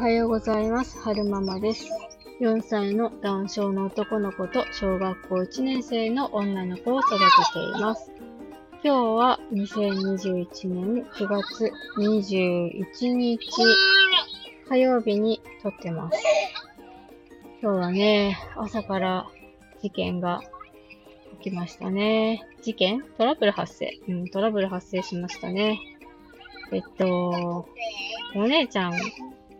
はようございます。はるままです。4歳の男性の男の子と小学校1年生の女の子を育てています。今日は2021年9月21日火曜日に撮ってます。今日はね、朝から事件が起きましたね。事件？トラブル発生。うん、トラブル発生しましたね。えっと、お姉ちゃん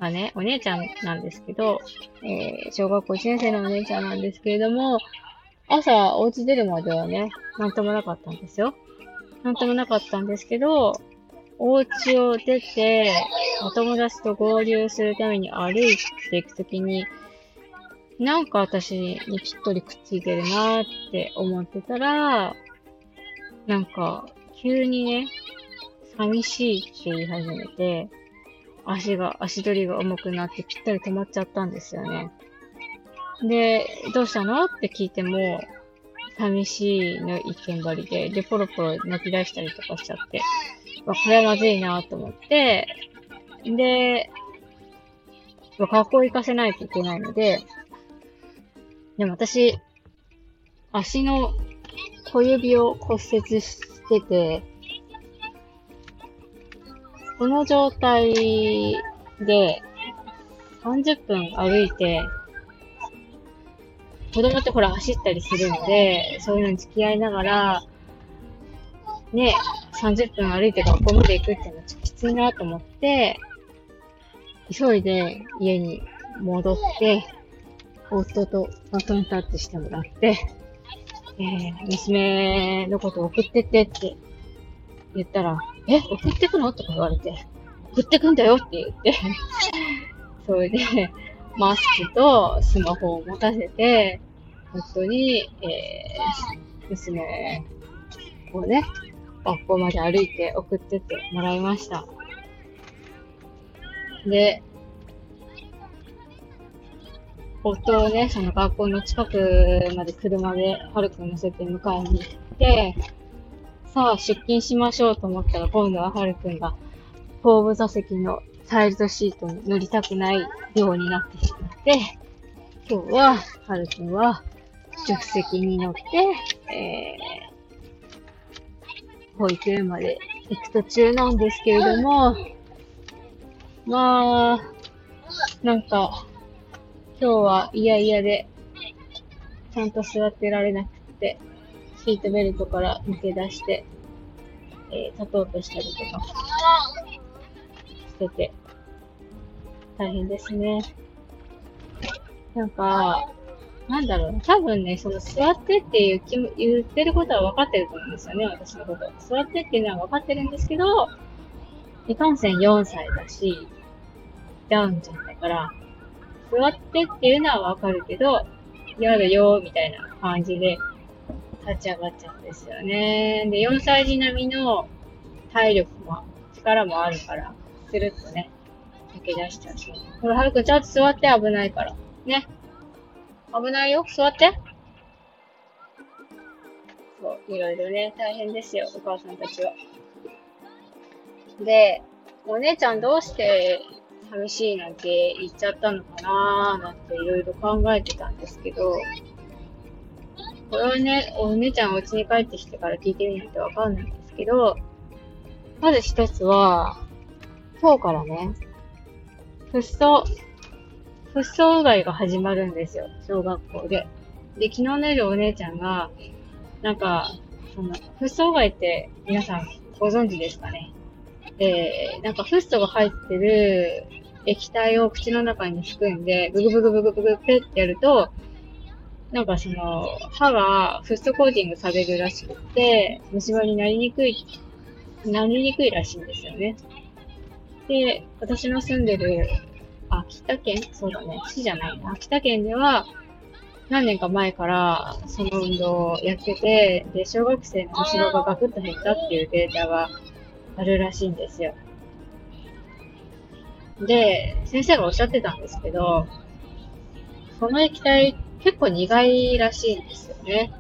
がね、お姉ちゃんなんですけど、えー、小学校1年生のお姉ちゃんなんですけれども、朝お家出るまではね、なんともなかったんですよ。なんともなかったんですけど、お家を出て、お友達と合流するために歩いていくときに、なんか私にぴっとりくっついてるなーって思ってたら、なんか、急にね、寂しいって言い始めて、足が、足取りが重くなってぴったり止まっちゃったんですよね。で、どうしたの？って聞いても、寂しいの一見張りで、で、ポロポロ泣き出したりとかしちゃって、これはまずいなと思って、で、学校行かせないといけないので、でも私、足の小指を骨折してて、この状態で30分歩いて、子供ってほら走ったりするので、そういうのに付き合いながら、ね、30分歩いて学校まで行くってのはちょっときついなと思って、急いで家に戻って、夫とバトンタッチしてもらって、えー、娘のこと送ってってって言ったら、え、送ってくの？とか言われて、送ってくんだよって言って それで、マスクとスマホを持たせて、夫に、えー、娘をね、学校まで歩いて送ってってもらいました。で、夫をね、その学校の近くまで車ではるくん乗せて迎えに行って、さあ出勤しましょうと思ったら今度ははるくんが後部座席のチャイルドシートに乗りたくないようになってしまって、今日ははるくんは助手席に乗って、えー、保育園まで行く途中なんですけれども、まあ、なんか、今日は嫌々で、ちゃんと座ってられなくて、シートベルトから抜け出して、えー、立とうとしたりとかしてて、大変ですね。なんか、なんだろう、多分ね、その座ってっていう気も言ってることは分かってると思うんですよね、私のこと。座ってっていうのは分かってるんですけど、いかんせん4歳だし、ダウンじゃないから、座ってっていうのはわかるけど、嫌だよ、みたいな感じで立ち上がっちゃうんですよね。で、4歳児並みの体力も、力もあるから、スルッとね、抜け出しちゃうし。ほら、はるくんちゃんと座って危ないから。ね。危ないよ。座って。そう、いろいろね、大変ですよ、お母さんたちは。で、お姉ちゃんどうして寂しいなんて言っちゃったのかなーなんていろいろ考えてたんですけど、これはね、お姉ちゃんお家に帰ってきてから聞いてみないとわかんないんですけど、まず一つは、今日からね、フッ素、フッ素うがいが始まるんですよ、小学校で。で、昨日の夜お姉ちゃんが、なんか、その、フッ素うがいって皆さんご存知ですかね？えー、なんかフッ素が入ってる液体を口の中に含んで、ブグブグブグブグペってやると、なんかその、歯がフッ素コーティングされるらしくて、虫歯になりにくい、なりにくいらしいんですよね。で、私の住んでる、秋田県？そうだね、市じゃないな。秋田県では、何年か前からその運動をやってて、で、小学生の虫歯がガクッと減ったっていうデータがあるらしいんですよ。で、先生がおっしゃってたんですけど、その液体っ結構苦いらしいんですよね。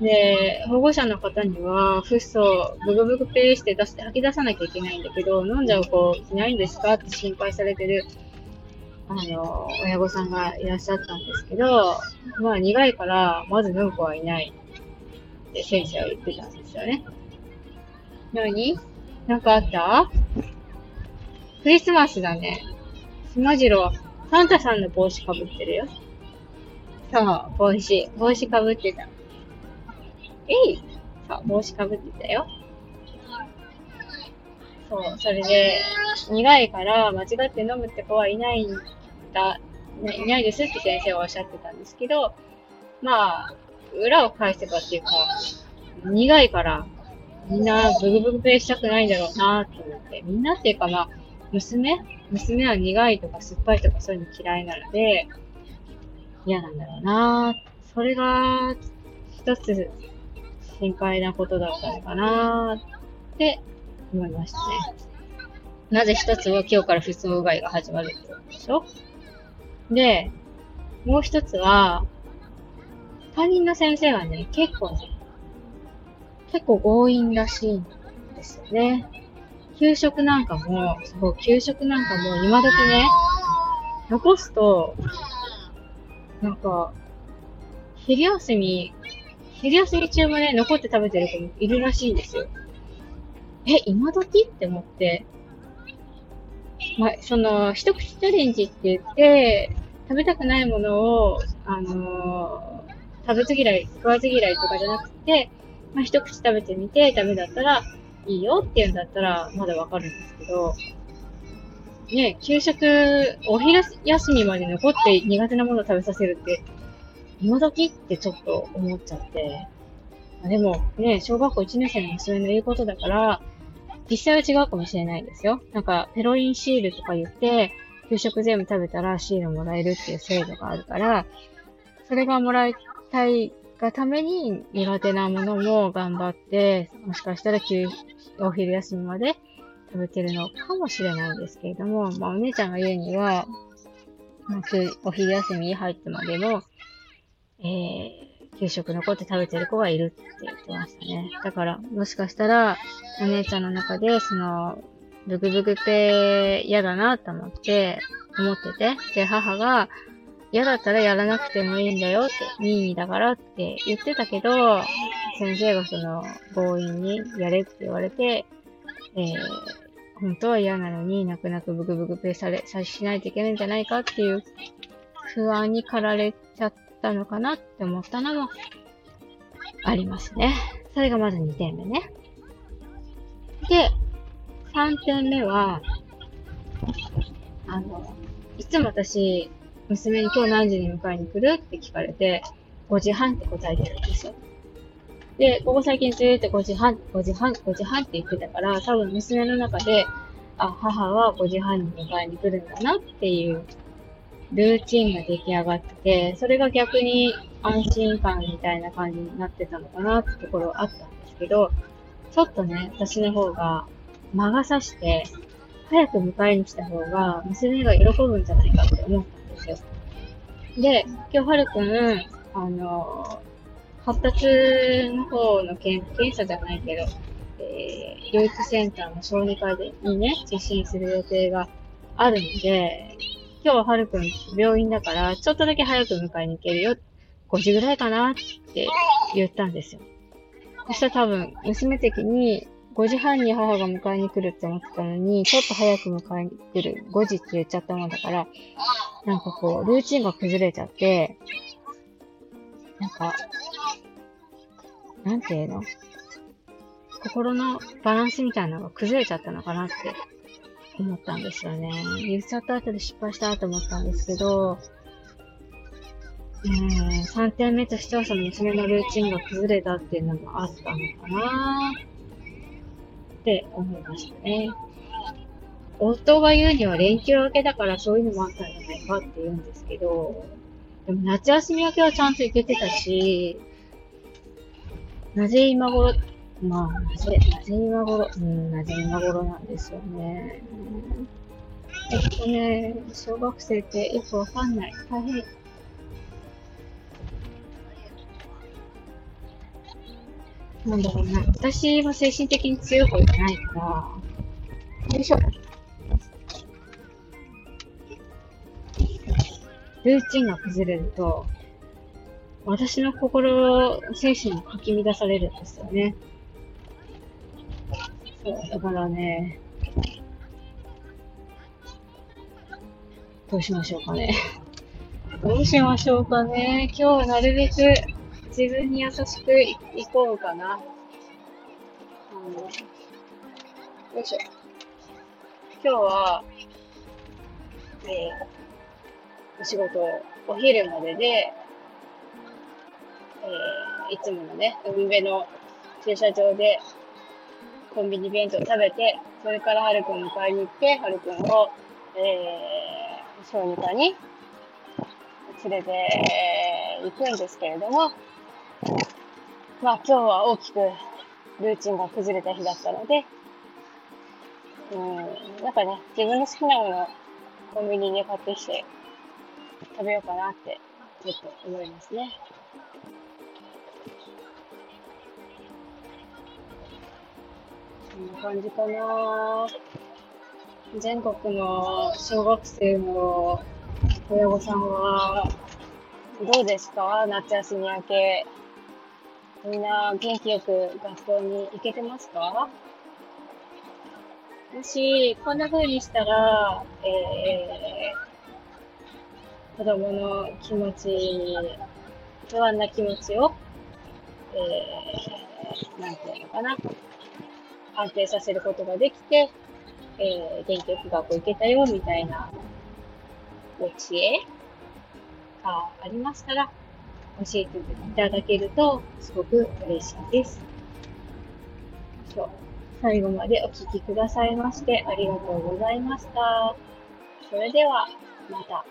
で、保護者の方には、フッ素、ブグブグペーして出して吐き出さなきゃいけないんだけど、飲んじゃう子いないんですかって心配されてる、あの、親御さんがいらっしゃったんですけど、まあ苦いから、まず飲む子はいないって先生は言ってたんですよね。何？なんかあった？クリスマスだね。しまじろ、サンタさんの帽子かぶってるよ。そう、帽子。帽子かぶってた。えいそう、帽子かぶってたよ。そう、それで、苦いから間違って飲むって子はいないんだ、ね、いないですって先生はおっしゃってたんですけど、まあ、裏を返せばっていうか、苦いから、みんなブグブグペーしたくないんだろうなって思って、みんなっていうかまあ、娘？娘は苦いとか酸っぱいとかそういうの嫌いなので、嫌なんだろうなそれが、一つ心配なことだったのかなって思いましたね。なぜ一つは今日から不相害が始まるってことでしょ？で、もう一つは、担任の先生はね、結構ね、結構強引らしいんですよね。給食なんかも、そう、給食なんかも今時ね、残すと、なんか、昼休み、昼休み中もね、残って食べてる子もいるらしいんですよ。え、今時って思って、まあ、その、一口チャレンジって言って、食べたくないものを、あのー、食べず嫌い、食わず嫌いとかじゃなくて、まあ、一口食べてみて、ダメだったら、いいよって言うんだったら、まだわかるんですけど、ね、給食、お昼休みまで残って苦手なものを食べさせるって、今時ってちょっと思っちゃって。でも、ね、小学校1年生の娘の言うことだから、実際は違うかもしれないですよ。なんか、ペロリンシールとか言って、給食全部食べたらシールもらえるっていう制度があるから、それがもらいたいがために苦手なものも頑張って、もしかしたら給お昼休みまで食べてるのかもしれないんですけれども、まあお姉ちゃんが言うには、まあ、お昼休みに入ってまでも、えー、給食残って食べてる子がいるって言ってましたね。だから、もしかしたら、お姉ちゃんの中で、その、ブグブグペ嫌だなと思って、思ってて、で、母が、嫌だったらやらなくてもいいんだよって、任意だからって言ってたけど、先生がその、強引にやれって言われて、えー、本当は嫌なのに泣く泣くブクブクペされ、さしないといけないんじゃないかっていう不安に駆られちゃったのかなって思ったのもありますね。それがまず2点目ね。で、3点目は、あの、いつも私、娘に今日何時に迎えに来るって聞かれて、5時半って答えてるんですよ。で、ここ最近ずーっと5時半、5時半、5時半って言ってたから、多分娘の中で、あ、母は5時半に迎えに来るんだなっていうルーチンが出来上がってて、それが逆に安心感みたいな感じになってたのかなってところあったんですけど、ちょっとね、私の方が魔が差して、早く迎えに来た方が娘が喜ぶんじゃないかって思ったんですよ。で、今日はるくん、あの、発達の方の検検査じゃないけど、えー、療育センターの小児科でにね、実診する予定があるので、今日ははるくん病院だから、ちょっとだけ早く迎えに行けるよ。5時ぐらいかなって言ったんですよ。そしたら多分、娘的に、5時半に母が迎えに来るって思ってたのに、ちょっと早く迎えに来る。5時って言っちゃったもんだから、なんかこう、ルーチンが崩れちゃって、なんか、なんていうの？心のバランスみたいなのが崩れちゃったのかなって思ったんですよね。言っちゃった後で失敗したと思ったんですけど、うん、3点目としてはその娘のルーチンが崩れたっていうのもあったのかなって思いましたね。夫が言うには連休明けだからそういうのもあったんじゃないかって言うんですけど、でも夏休み明けはちゃんと行けてたし、なぜ今頃、まあ、なぜ、なぜ今頃、うん、なぜ今頃なんですよね。えっとね、小学生ってよくわかんない。大変。なんだろうな。私は精神的に強い方じゃないから、よいしょ。ルーチンが崩れると、私の心、精神もかき乱されるんですよね。そう、だからね、どうしましょうかね。どうしましょうかね。今日はなるべく自分に優しくいこうかな。うん、よいしょ。今日は、えー、お仕事、お昼までで、えー、いつものね、海辺の駐車場でコンビニ弁当食べて、それからはるくん迎えに行って、はるくんを、えー、小児科に連れて行くんですけれども、まあ今日は大きくルーチンが崩れた日だったので、うん、なんかね、自分の好きなものをコンビニに買ってきて食べようかなってちょっと思いますね。んな感じかな。全国の小学生の親御さんはどうですか？夏休み明け。みんな元気よく学校に行けてますか？もし、こんな風にしたら、えー、子供の気持ち、不安な気持ちを、えー、なんていうのかな、安定させることができて、えー、元気よく学校行けたよ、みたいな、お知恵がありましたら、教えていただけるとすごく嬉しいです。最後までお聴きくださいましてありがとうございました。それでは、また。